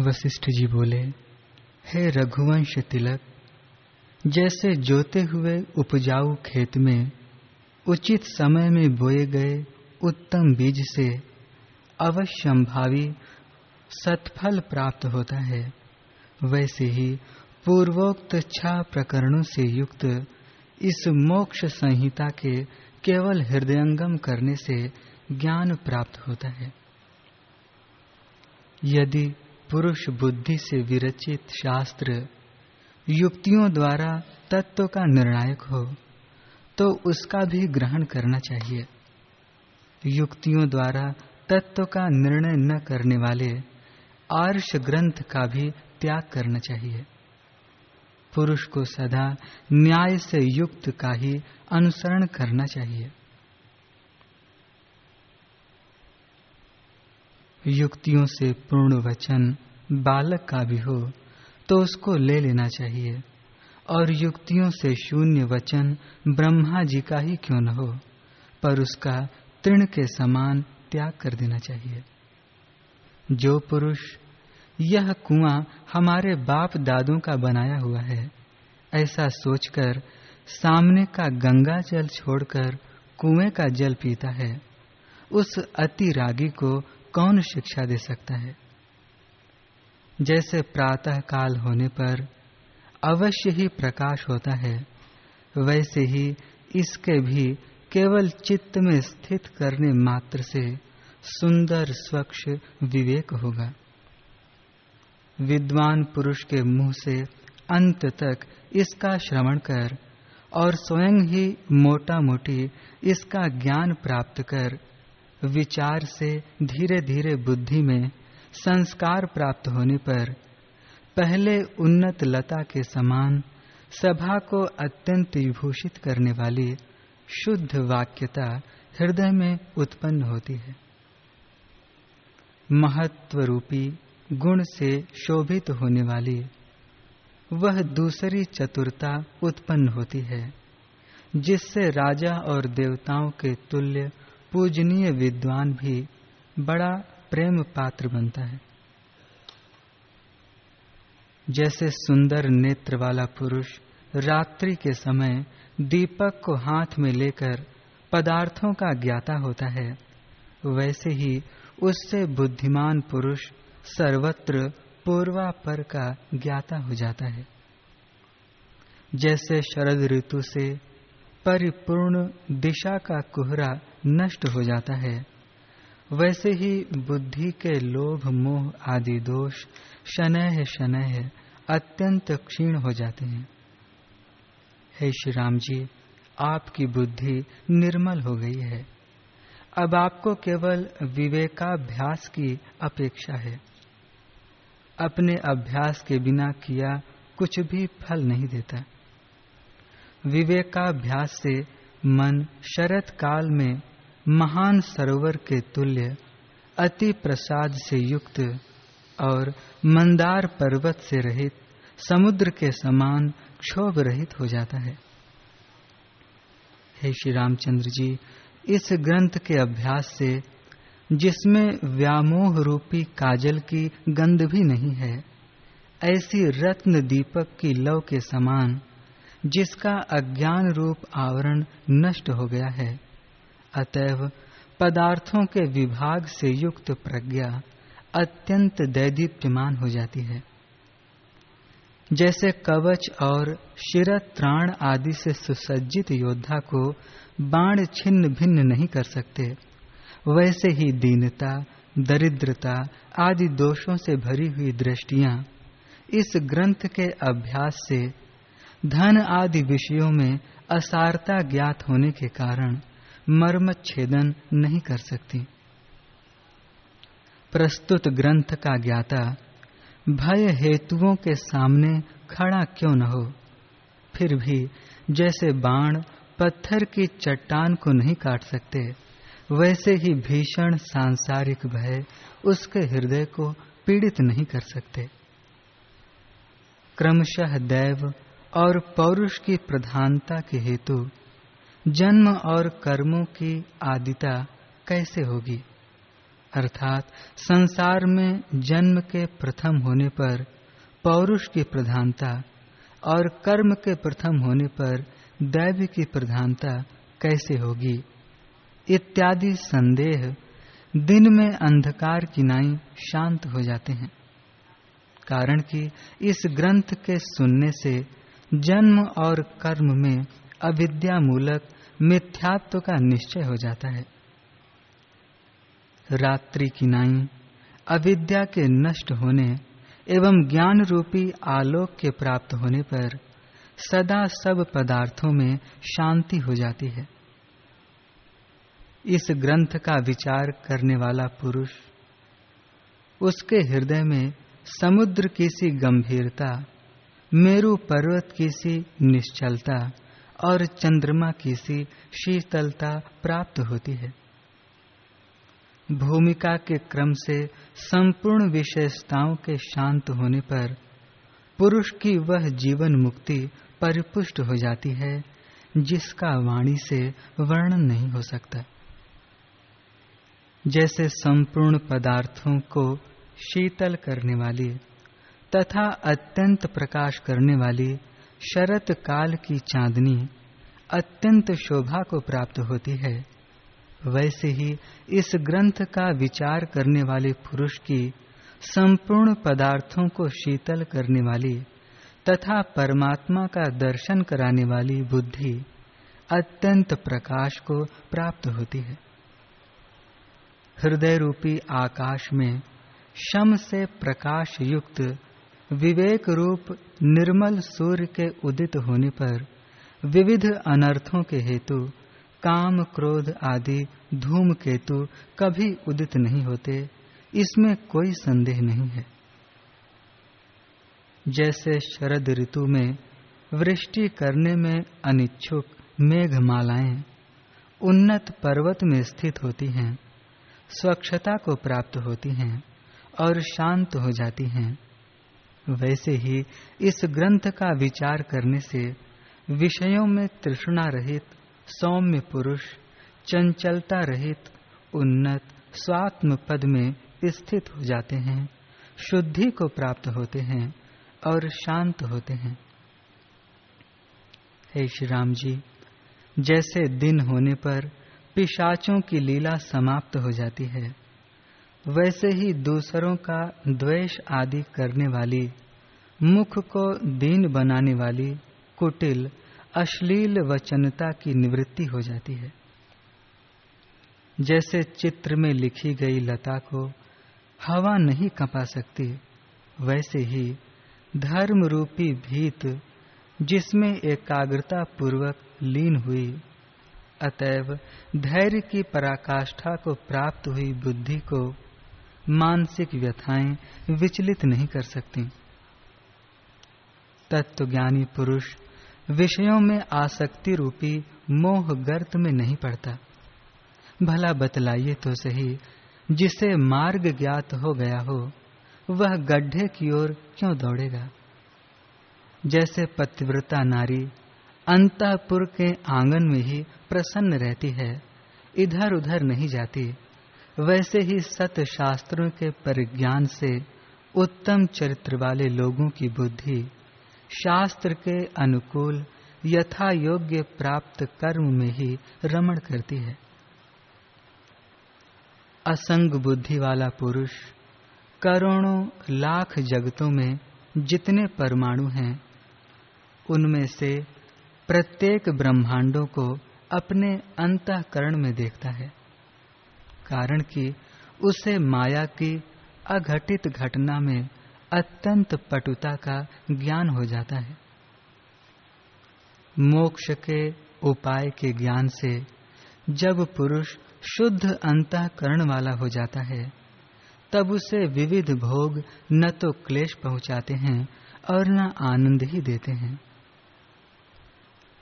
वशिष्ठ जी बोले, हे रघुवंश तिलक, जैसे जोते हुए उपजाऊ खेत में उचित समय में बोए गए उत्तम बीज से अवश्यंभावी सत्फल प्राप्त होता है, वैसे ही पूर्वोक्त छह प्रकरणों से युक्त इस मोक्ष संहिता के केवल हृदयंगम करने से ज्ञान प्राप्त होता है। यदि पुरुष बुद्धि से विरचित शास्त्र युक्तियों द्वारा तत्व का निर्णायक हो तो उसका भी ग्रहण करना चाहिए। युक्तियों द्वारा तत्व का निर्णय न करने वाले आर्ष ग्रंथ का भी त्याग करना चाहिए। पुरुष को सदा न्याय से युक्त का ही अनुसरण करना चाहिए। युक्तियों से पूर्ण वचन बालक का भी हो तो उसको ले लेना चाहिए। और युक्तियों से शून्य वचन ब्रह्मा जी का ही क्यों न हो, पर उसका तृण के समान त्याग कर देना चाहिए। जो पुरुष यह कुआँ हमारे बाप दादों का बनाया हुआ है, ऐसा सोचकर सामने का गंगा जल छोड़कर कुएँ का जल पीता है, उस अति रागी को कौन शिक्षा दे सकता है? जैसे प्रातः काल होने पर अवश्य ही प्रकाश होता है, वैसे ही इसके भी केवल चित्त में स्थित करने मात्र से सुंदर, स्वच्छ विवेक होगा। विद्वान पुरुष के मुँह से अंत तक इसका श्रवण कर और स्वयं ही मोटा मोटी इसका ज्ञान प्राप्त कर विचार से धीरे धीरे बुद्धि में संस्कार प्राप्त होने पर पहले उन्नत लता के समान सभा को अत्यंत विभूषित करने वाली शुद्ध वाक्यता हृदय में उत्पन्न होती है। महत्व रूपी गुण से शोभित होने वाली वह दूसरी चतुरता उत्पन्न होती है, जिससे राजा और देवताओं के तुल्य पूजनीय विद्वान भी बड़ा प्रेम पात्र बनता है। जैसे सुंदर नेत्र वाला पुरुष रात्रि के समय दीपक को हाथ में लेकर पदार्थों का ज्ञाता होता है, वैसे ही उससे बुद्धिमान पुरुष सर्वत्र पूर्वापर का ज्ञाता हो जाता है। जैसे शरद ऋतु से परिपूर्ण दिशा का कोहरा नष्ट हो जाता है। वैसे ही बुद्धि के लोभ, मोह आदि दोष शनह शनह अत्यंत क्षीण हो जाते हैं। हे श्री राम जी, आपकी बुद्धि निर्मल हो गई है। अब आपको केवल विवेकाभ्यास की अपेक्षा है। अपने अभ्यास के बिना किया कुछ भी फल नहीं देता। विवेकाभ्यास से मन शरत काल में महान सरोवर के तुल्य, अति प्रसाद से युक्त और मंदार पर्वत से रहित समुद्र के समान क्षोभ रहित हो जाता है। हे श्री रामचंद्र जी, इस ग्रंथ के अभ्यास से जिसमें व्यामोह रूपी काजल की गंध भी नहीं है, ऐसी रत्न दीपक की लव के समान जिसका अज्ञान रूप आवरण नष्ट हो गया है। अतएव पदार्थों के विभाग से युक्त प्रज्ञा अत्यंत दैदीप्यमान हो जाती है। जैसे कवच और शिरत्राण आदि से सुसज्जित योद्धा को बाण छिन्न भिन्न नहीं कर सकते, वैसे ही दीनता, दरिद्रता आदि दोषों से भरी हुई दृष्टियाँ इस ग्रंथ के अभ्यास से धन आदि विषयों में असारता ज्ञात होने के कारण मर्म छेदन नहीं कर सकती। प्रस्तुत ग्रंथ का ज्ञाता, भय हेतुओं के सामने खड़ा क्यों न हो? फिर भी जैसे बाण पत्थर की चट्टान को नहीं काट सकते, वैसे ही भीषण सांसारिक भय उसके हृदय को पीड़ित नहीं कर सकते। क्रमशः दैव और पौरुष की प्रधानता के हेतु जन्म और कर्मों की आदिता कैसे होगी? अर्थात संसार में जन्म के प्रथम होने पर पौरुष की प्रधानता और कर्म के प्रथम होने पर दैव की प्रधानता कैसे होगी? इत्यादि संदेह दिन में अंधकार की नाई शांत हो जाते हैं। कारण कि इस ग्रंथ के सुनने से जन्म और कर्म में अविद्या मूलक मिथ्यात्व का निश्चय हो जाता है। रात्रि की नाई, अविद्या के नष्ट होने एवं ज्ञान रूपी आलोक के प्राप्त होने पर सदा सब पदार्थों में शांति हो जाती है। इस ग्रंथ का विचार करने वाला पुरुष, उसके हृदय में समुद्र की सी गंभीरता मेरु पर्वत की सी निश्चलता और चंद्रमा की सी शीतलता प्राप्त होती है। भूमिका के क्रम से संपूर्ण विशेषताओं के शांत होने पर पुरुष की वह जीवन मुक्ति परिपुष्ट हो जाती है, जिसका वाणी से वर्णन नहीं हो सकता। जैसे संपूर्ण पदार्थों को शीतल करने वाली तथा अत्यंत प्रकाश करने वाली शरत काल की चांदनी अत्यंत शोभा को प्राप्त होती है। वैसे ही इस ग्रंथ का विचार करने वाले पुरुष की संपूर्ण पदार्थों को शीतल करने वाली तथा परमात्मा का दर्शन कराने वाली बुद्धि अत्यंत प्रकाश को प्राप्त होती है। हृदय रूपी आकाश में शम से प्रकाश युक्त विवेक रूप निर्मल सूर्य के उदित होने पर विविध अनर्थों के हेतु, काम क्रोध आदि धूम केतु कभी उदित नहीं होते, इसमें कोई संदेह नहीं है। जैसे शरद ऋतु में वृष्टि करने में अनिच्छुक मेघमालाएँ उन्नत पर्वत में स्थित होती हैं, स्वच्छता को प्राप्त होती हैं और शांत हो जाती हैं। वैसे ही इस ग्रंथ का विचार करने से विषयों में तृष्णा रहित, सौम्य पुरुष, चंचलता रहित, उन्नत, स्वात्म पद में स्थित हो जाते हैं, शुद्धि को प्राप्त होते हैं और शांत होते हैं। हे श्री राम जी, जैसे दिन होने पर पिशाचों की लीला समाप्त हो जाती है वैसे ही दूसरों का द्वेष आदि करने वाली, मुख को दीन बनाने वाली, कुटिल, अश्लील वचनता की निवृत्ति हो जाती है। जैसे चित्र में लिखी गई लता को हवा नहीं कपा सकती, वैसे ही धर्म रूपी भीत, जिसमें एकाग्रता पूर्वक लीन हुई, अतएव धैर्य की पराकाष्ठा को प्राप्त हुई बुद्धि को मानसिक व्यथाएँ विचलित नहीं कर सकती। तत्वज्ञानी पुरुष विषयों में आसक्ति रूपी मोह गर्त में नहीं पड़ता। भला बतलाइए तो सही, जिसे मार्ग ज्ञात हो गया हो, वह गड्ढे की ओर क्यों दौड़ेगा? जैसे पतिव्रता नारी अंतपुर के आँगन में ही प्रसन्न रहती है इधर उधर नहीं जाती। वैसे ही सत शास्त्रों के परिज्ञान से उत्तम चरित्र वाले लोगों की बुद्धि शास्त्र के अनुकूल यथा योग्य प्राप्त कर्म में ही रमण करती है। असंग बुद्धि वाला पुरुष करोड़ों लाख जगतों में जितने परमाणु हैं, उनमें से प्रत्येक ब्रह्मांडों को अपने अंतकरण में देखता है। कारण कि उसे माया की अघटित घटना में अत्यंत पटुता का ज्ञान हो जाता है। मोक्ष के उपाय के ज्ञान से जब पुरुष शुद्ध अंतकरण वाला हो जाता है, तब उसे विविध भोग न तो क्लेश पहुंचाते हैं और न आनंद ही देते हैं।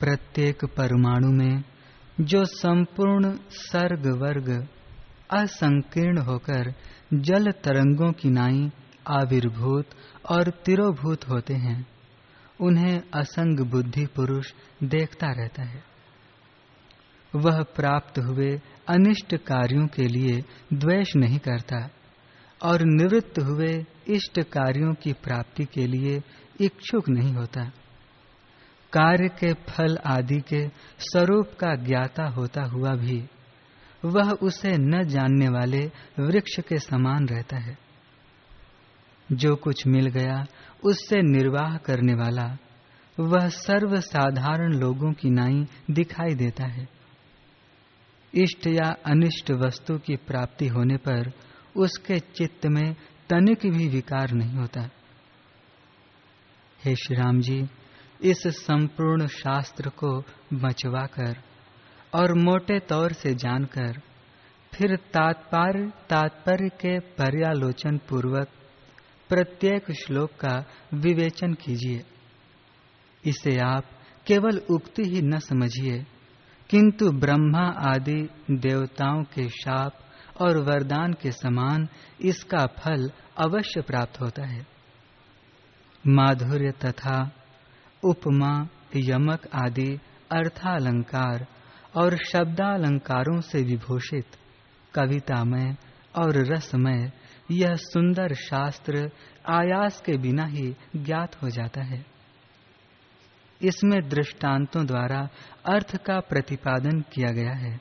प्रत्येक परमाणु में जो संपूर्ण सर्ग वर्ग असंकीर्ण होकर जल तरंगों की नाई आविर्भूत और तिरोभूत होते हैं। उन्हें असंग बुद्धि पुरुष देखता रहता है। वह प्राप्त हुए अनिष्ट कार्यों के लिए द्वेष नहीं करता और निवृत्त हुए इष्ट कार्यों की प्राप्ति के लिए इच्छुक नहीं होता। कार्य के फल आदि के स्वरूप का ज्ञाता होता हुआ भी वह उसे न जानने वाले वृक्ष के समान रहता है। जो कुछ मिल गया, उससे निर्वाह करने वाला, वह सर्व साधारण लोगों की नाई दिखाई देता है। इष्ट या अनिष्ट वस्तु की प्राप्ति होने पर उसके चित्त में तनिक भी विकार नहीं होता। हे श्री राम जी, इस संपूर्ण शास्त्र को बचवाकर और मोटे तौर से जानकर फिर तात्पर्य तात्पर्य के पर्यालोचन पूर्वक प्रत्येक श्लोक का विवेचन कीजिए। इसे आप केवल उक्ति ही न समझिए, किंतु ब्रह्मा आदि देवताओं के शाप और वरदान के समान इसका फल अवश्य प्राप्त होता है। माधुर्य तथा उपमा, यमक आदि अर्थालंकार और शब्दालंकारों से विभूषित, कवितामय और रसमय, यह सुंदर शास्त्र आयास के बिना ही ज्ञात हो जाता है। इसमें दृष्टांतों द्वारा अर्थ का प्रतिपादन किया गया है।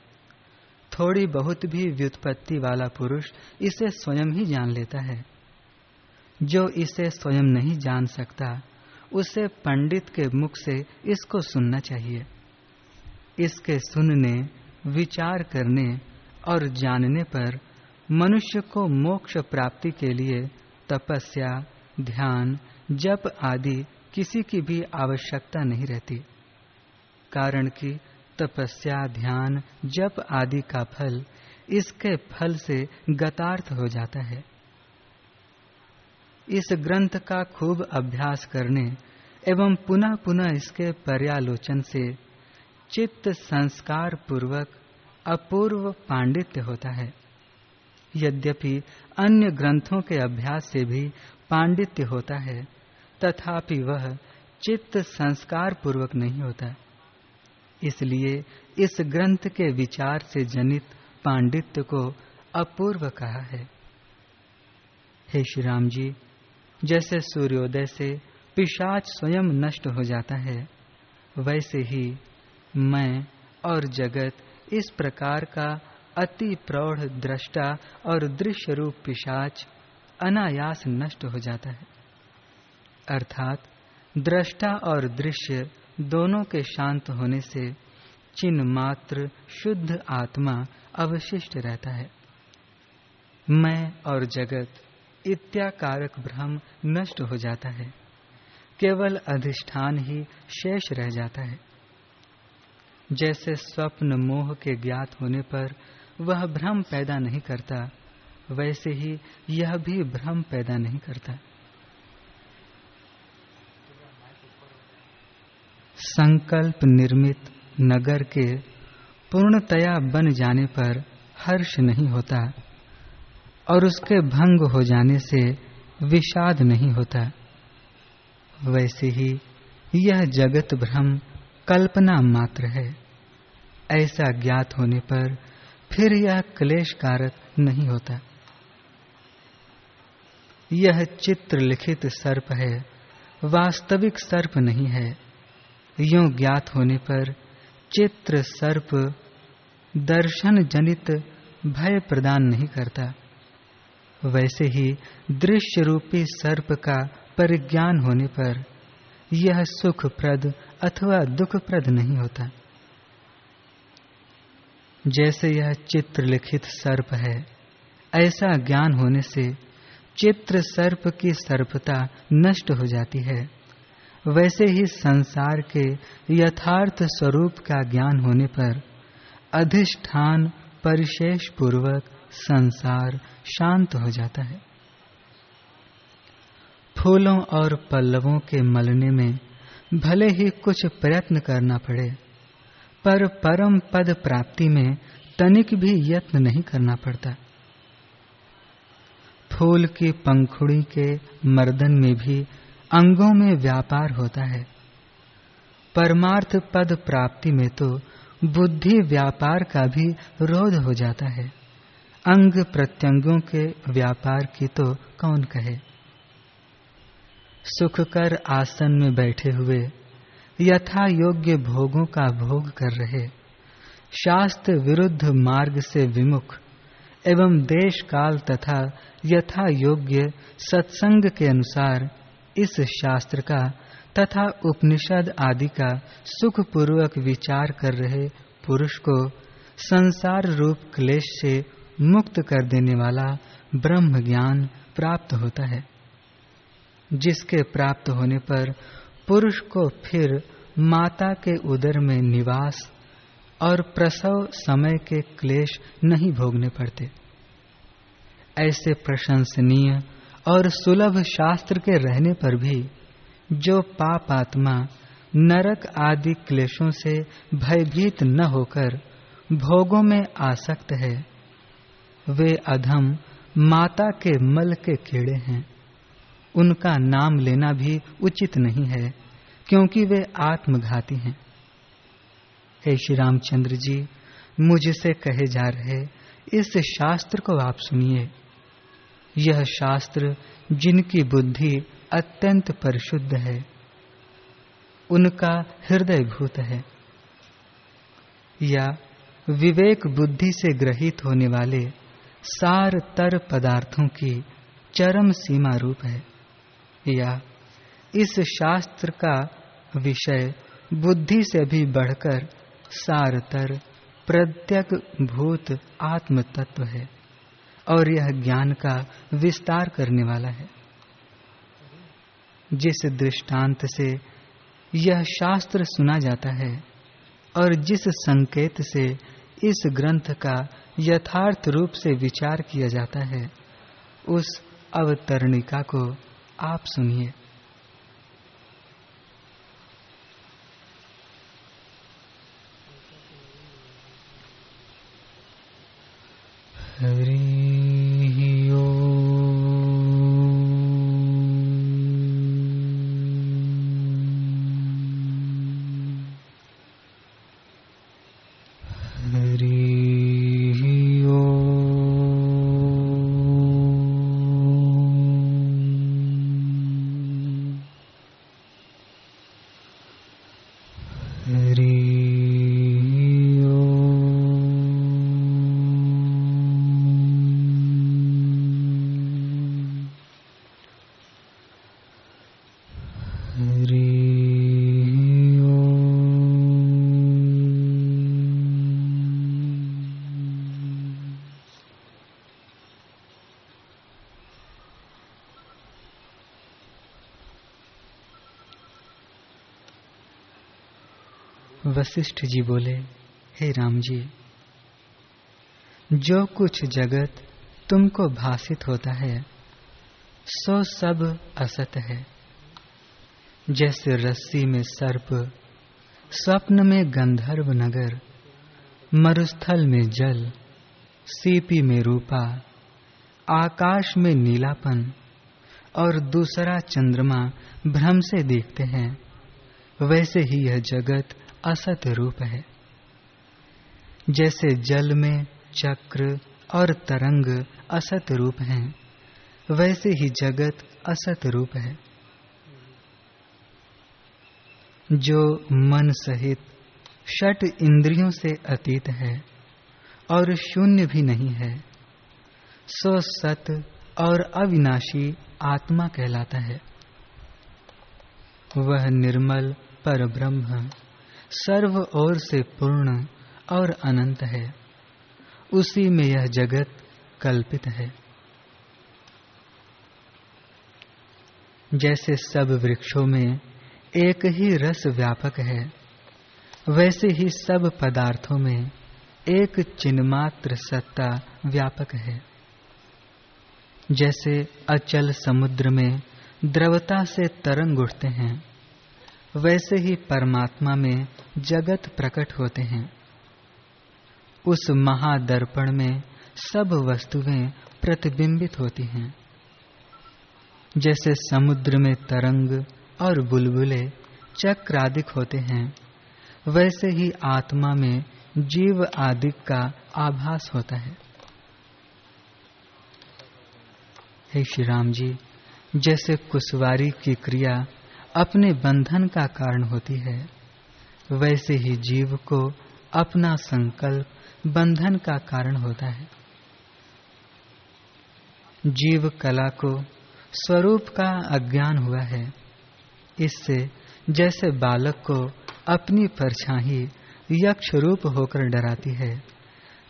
थोड़ी बहुत भी व्युत्पत्ति वाला पुरुष इसे स्वयं ही जान लेता है। जो इसे स्वयं नहीं जान सकता, उसे पंडित के मुख से इसको सुनना चाहिए। इसके सुनने, विचार करने और जानने पर मनुष्य को मोक्ष प्राप्ति के लिए तपस्या, ध्यान, जप आदि किसी की भी आवश्यकता नहीं रहती। कारण कि तपस्या, ध्यान, जप आदि का फल इसके फल से गतार्थ हो जाता है। इस ग्रंथ का खूब अभ्यास करने एवं पुनः पुनः इसके पर्यालोचन से चित्त संस्कार पूर्वक अपूर्व पांडित्य होता है। यद्यपि अन्य ग्रंथों के अभ्यास से भी पांडित्य होता है, तथापि वह चित्त संस्कार पूर्वक नहीं होता। इसलिए इस ग्रंथ के विचार से जनित पांडित्य को अपूर्व कहा है। हे श्री राम जी, जैसे सूर्योदय से पिशाच स्वयं नष्ट हो जाता है, वैसे ही मैं और जगत इस प्रकार का अति प्रौढ़ दृष्टा और दृश्य रूप पिशाच अनायास नष्ट हो जाता है। अर्थात दृष्टा और दृश्य दोनों के शांत होने से चिन्ह मात्र शुद्ध आत्मा अवशिष्ट रहता है। मैं और जगत इत्याकारक भ्रम नष्ट हो जाता है। केवल अधिष्ठान ही शेष रह जाता है। जैसे स्वप्न मोह के ज्ञात होने पर वह भ्रम पैदा नहीं करता, वैसे ही यह भी भ्रम पैदा नहीं करता। संकल्प निर्मित नगर के पूर्णतया बन जाने पर हर्ष नहीं होता और उसके भंग हो जाने से विषाद नहीं होता। वैसे ही यह जगत भ्रम कल्पना मात्र है। ऐसा ज्ञात होने पर फिर यह क्लेश कारक नहीं होता। यह चित्र लिखित सर्प है, वास्तविक सर्प नहीं है। यो ज्ञात होने पर चित्र सर्प दर्शन जनित भय प्रदान नहीं करता। वैसे ही दृश्य रूपी सर्प का परिज्ञान होने पर यह सुखप्रद अथवा दुखप्रद नहीं होता। जैसे यह चित्र लिखित सर्प है, ऐसा ज्ञान होने से चित्र सर्प की सर्पता नष्ट हो जाती है। वैसे ही संसार के यथार्थ स्वरूप का ज्ञान होने पर अधिष्ठान परिशेष पूर्वक संसार शांत हो जाता है। फूलों और पल्लवों के मलने में भले ही कुछ प्रयत्न करना पड़े पर परम पद प्राप्ति में तनिक भी यत्न नहीं करना पड़ता। फूल की पंखुड़ी के मर्दन में भी अंगों में व्यापार होता है। परमार्थ पद प्राप्ति में तो बुद्धि व्यापार का भी रोध हो जाता है। अंग प्रत्यंगों के व्यापार की तो कौन कहे? सुखकर आसन में बैठे हुए यथा योग्य भोगों का भोग कर रहे। शास्त्र विरुद्ध मार्ग से विमुख, एवं देश काल तथा यथा योग्य सत्संग के अनुसार इस शास्त्र का तथा उपनिषद आदि का सुखपूर्वक विचार कर रहे पुरुष को संसार रूप क्लेश से मुक्त कर देने वाला ब्रह्म ज्ञान प्राप्त होता है, जिसके प्राप्त होने पर पुरुष को फिर माता के उदर में निवास और प्रसव समय के क्लेश नहीं भोगने पड़ते। ऐसे प्रशंसनीय और सुलभ शास्त्र के रहने पर भी जो पाप आत्मा नरक आदि क्लेशों से भयभीत न होकर भोगों में आसक्त है, वे अधम माता के मल के कीड़े हैं। उनका नाम लेना भी उचित नहीं है। क्योंकि वे आत्मघाती हैं। हे श्री रामचंद्र जी मुझसे कहे जा रहे इस शास्त्र को आप सुनिए। यह शास्त्र जिनकी बुद्धि अत्यंत परिशुद्ध है, उनका हृदय भूत है, या विवेक बुद्धि से ग्रहित होने वाले सार तर पदार्थों की चरम सीमा रूप है, या इस शास्त्र का विषय बुद्धि से भी बढ़कर सारतर, प्रत्यक भूत आत्म तत्व है और यह ज्ञान का विस्तार करने वाला है। जिस दृष्टांत से यह शास्त्र सुना जाता है और जिस संकेत से इस ग्रंथ का यथार्थ रूप से विचार किया जाता है, उस अवतरणिका को आप सुनिए। वशिष्ठ जी बोले, हे राम जी, जो कुछ जगत तुमको भाषित होता है, सो सब असत है। जैसे रस्सी में सर्प, स्वप्न में गंधर्व नगर, मरुस्थल में जल, सीपी में रूपा, आकाश में नीलापन और दूसरा चंद्रमा भ्रम से देखते हैं, वैसे ही यह जगत असत रूप है। जैसे जल में चक्र और तरंग असत रूप हैं, वैसे ही जगत असत रूप है। जो मन सहित षट इंद्रियों से अतीत है और शून्य भी नहीं है, सो सत और अविनाशी आत्मा कहलाता है। वह निर्मल पर ब्रह्म सर्व ओर से पूर्ण और अनंत है। उसी में यह जगत कल्पित है। जैसे सब वृक्षों में एक ही रस व्यापक है, वैसे ही सब पदार्थों में एक चिन्मात्र सत्ता व्यापक है। जैसे अचल समुद्र में द्रवता से तरंग उठते हैं, वैसे ही परमात्मा में जगत प्रकट होते हैं। उस महादर्पण में सब वस्तुएँ प्रतिबिंबित होती हैं। जैसे समुद्र में तरंग और बुलबुले चक्रादिक होते हैं, वैसे ही आत्मा में जीव आदि का आभास होता है। हे श्री राम जी, जैसे कुशवारी की क्रिया अपने बंधन का कारण होती है वैसे ही जीव को अपना संकल्प बंधन का कारण होता है। जीव कला को स्वरूप का अज्ञान हुआ है। इससे जैसे बालक को अपनी परछाई यक्ष रूप होकर डराती है,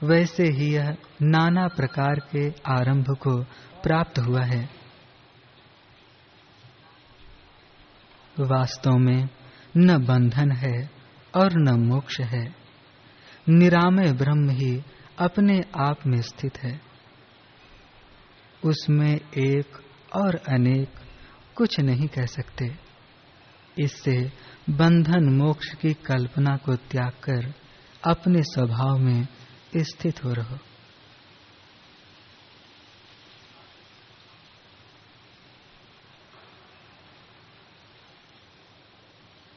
वैसे ही यह नाना प्रकार के आरंभ को प्राप्त हुआ है। वास्तव में न बंधन है और न मोक्ष है। निरामय ब्रह्म ही अपने आप में स्थित है। उसमें एक और अनेक कुछ नहीं कह सकते। इससे बंधन मोक्ष की कल्पना को त्याग कर अपने स्वभाव में स्थित हो रहो।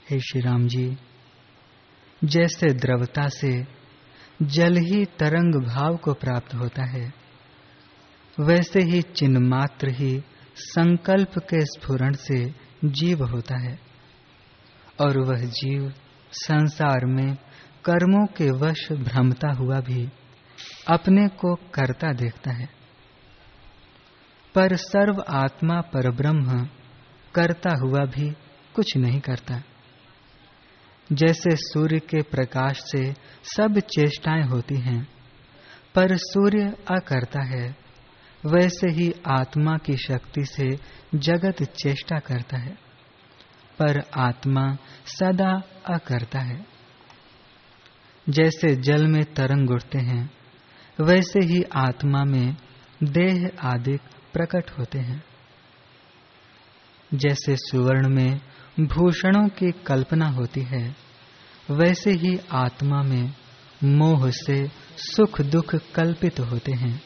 हे श्री राम जी जैसे द्रवता से जल ही तरंग भाव को प्राप्त होता है, वैसे ही चिन्ह मात्र ही संकल्प के स्फुरण से जीव होता है। और वह जीव संसार में कर्मों के वश भ्रमता हुआ भी अपने को करता देखता है। पर सर्व आत्मा पर ब्रह्म करता हुआ भी कुछ नहीं करता। जैसे सूर्य के प्रकाश से सब चेष्टाएँ होती हैं, पर सूर्य अकर्ता है, वैसे ही आत्मा की शक्ति से जगत चेष्टा करता है, पर आत्मा सदा अकर्ता है। जैसे जल में तरंग उठते हैं, वैसे ही आत्मा में देह आदि प्रकट होते हैं। जैसे सुवर्ण में भूषणों की कल्पना होती है, वैसे ही आत्मा में मोह से सुख दुख कल्पित होते हैं,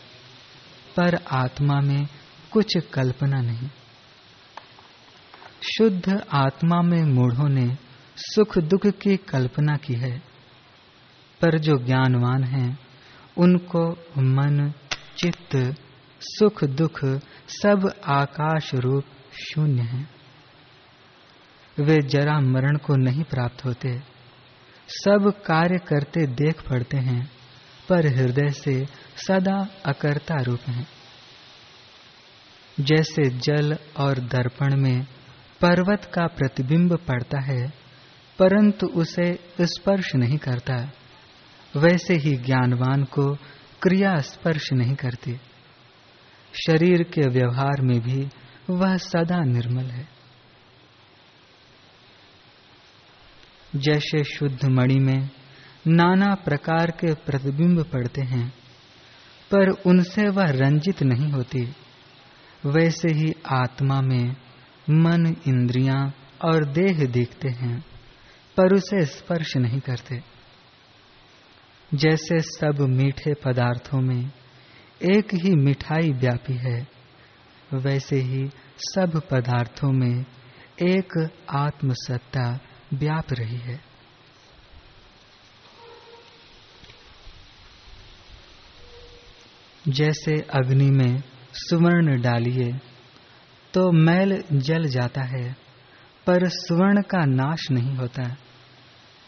पर आत्मा में कुछ कल्पना नहीं। शुद्ध आत्मा में मूढ़ों ने सुख दुख की कल्पना की है, पर जो ज्ञानवान हैं, उनको मन, चित्त, सुख दुख सब आकाश रूप शून्य है। वे जरा मरण को नहीं प्राप्त होते। सब कार्य करते देख पड़ते हैं, पर हृदय से सदा अकर्ता रूप हैं। जैसे जल और दर्पण में पर्वत का प्रतिबिंब पड़ता है, परंतु उसे स्पर्श नहीं करता। वैसे ही ज्ञानवान को क्रिया स्पर्श नहीं करती। शरीर के व्यवहार में भी वह सदा निर्मल है। जैसे शुद्ध मणि में नाना प्रकार के प्रतिबिंब पड़ते हैं, पर उनसे वह रंजित नहीं होती। वैसे ही आत्मा में मन इंद्रियाँ और देह दिखते हैं, पर उसे स्पर्श नहीं करते। जैसे सब मीठे पदार्थों में एक ही मिठाई व्यापी है, वैसे ही सब पदार्थों में एक आत्मसत्ता व्याप रही है। जैसे अग्नि में सुवर्ण डालिए तो मैल जल जाता है, पर सुवर्ण का नाश नहीं होता।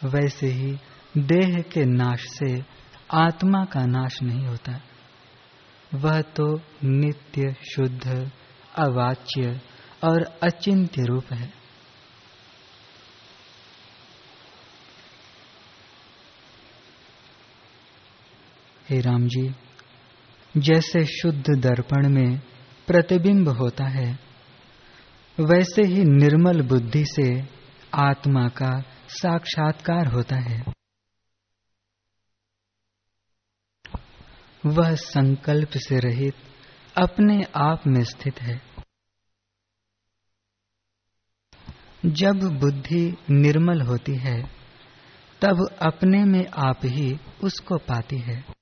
वैसे ही देह के नाश से आत्मा का नाश नहीं होता। वह तो नित्य, शुद्ध, अवाच्य और अचिंत्य रूप है। हे राम जी जैसे शुद्ध दर्पण में प्रतिबिंब होता है, वैसे ही निर्मल बुद्धि से आत्मा का साक्षात्कार होता है। वह संकल्प से रहित अपने आप में स्थित है। जब बुद्धि निर्मल होती है, तब अपने में आप ही उसको पाती है।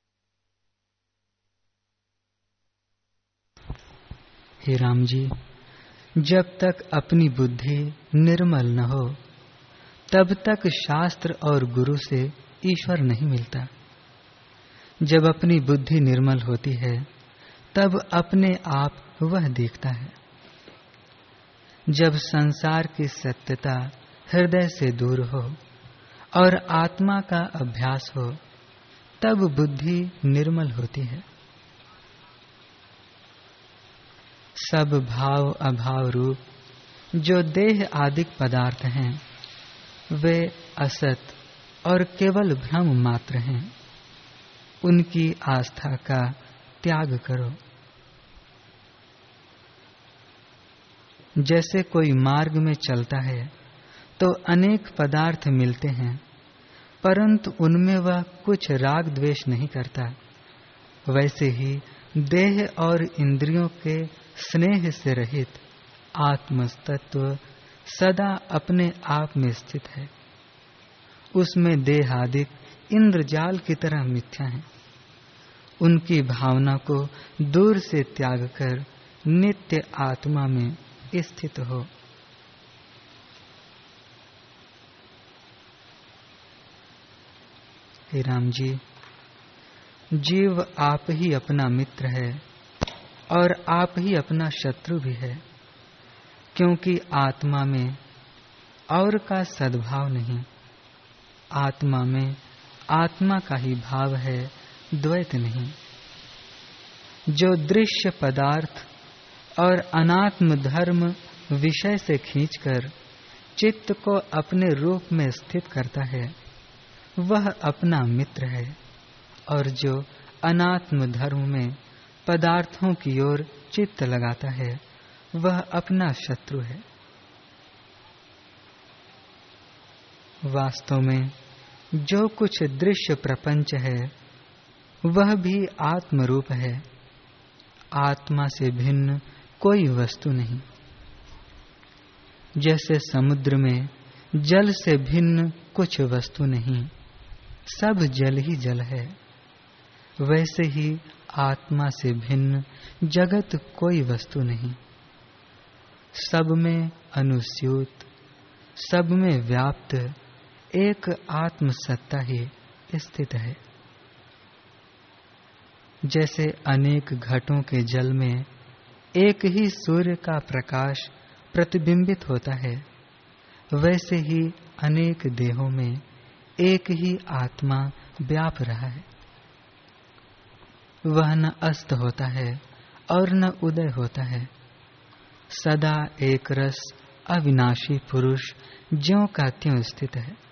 हे राम जी, जब तक अपनी बुद्धि निर्मल न हो, तब तक शास्त्र और गुरु से ईश्वर नहीं मिलता। जब अपनी बुद्धि निर्मल होती है, तब अपने आप वह देखता है। जब संसार की सत्यता हृदय से दूर हो और आत्मा का अभ्यास हो, तब बुद्धि निर्मल होती है। सब भाव अभाव रूप, जो देह आदिक पदार्थ हैं, वे असत और केवल भ्रम मात्र हैं। उनकी आस्था का त्याग करो। जैसे कोई मार्ग में चलता है तो अनेक पदार्थ मिलते हैं, परंतु उनमें वह कुछ राग द्वेष नहीं करता। वैसे ही देह और इंद्रियों के स्नेह से रहित आत्मतत्व सदा अपने आप में स्थित है। उसमें देहादिक इंद्रजाल की तरह मिथ्या है। उनकी भावना को दूर से त्याग कर नित्य आत्मा में स्थित हो। हे राम जी, जीव आप ही अपना मित्र है। और आप ही अपना शत्रु भी है, क्योंकि आत्मा में और का सद्भाव नहीं। आत्मा में आत्मा का ही भाव है, द्वैत नहीं। जो दृश्य पदार्थ और अनात्म धर्म विषय से खींचकर चित्त को अपने रूप में स्थित करता है, वह अपना मित्र है, और जो अनात्म धर्म में पदार्थों की ओर चित्त लगाता है, वह अपना शत्रु है। वास्तव में, जो कुछ दृश्य प्रपंच है, वह भी आत्म रूप है। आत्मा से भिन्न कोई वस्तु नहीं। जैसे समुद्र में जल से भिन्न कुछ वस्तु नहीं, सब जल ही जल है। वैसे ही आत्मा से भिन्न जगत कोई वस्तु नहीं। सब में अनुस्यूत, सब में व्याप्त एक आत्म सत्ता ही स्थित है। जैसे अनेक घटों के जल में एक ही सूर्य का प्रकाश प्रतिबिंबित होता है, वैसे ही अनेक देहों में एक ही आत्मा व्याप रहा है। वह न अस्त होता है और न उदय होता है। सदा एक रस अविनाशी पुरुष ज्यो का त्यों स्थित है।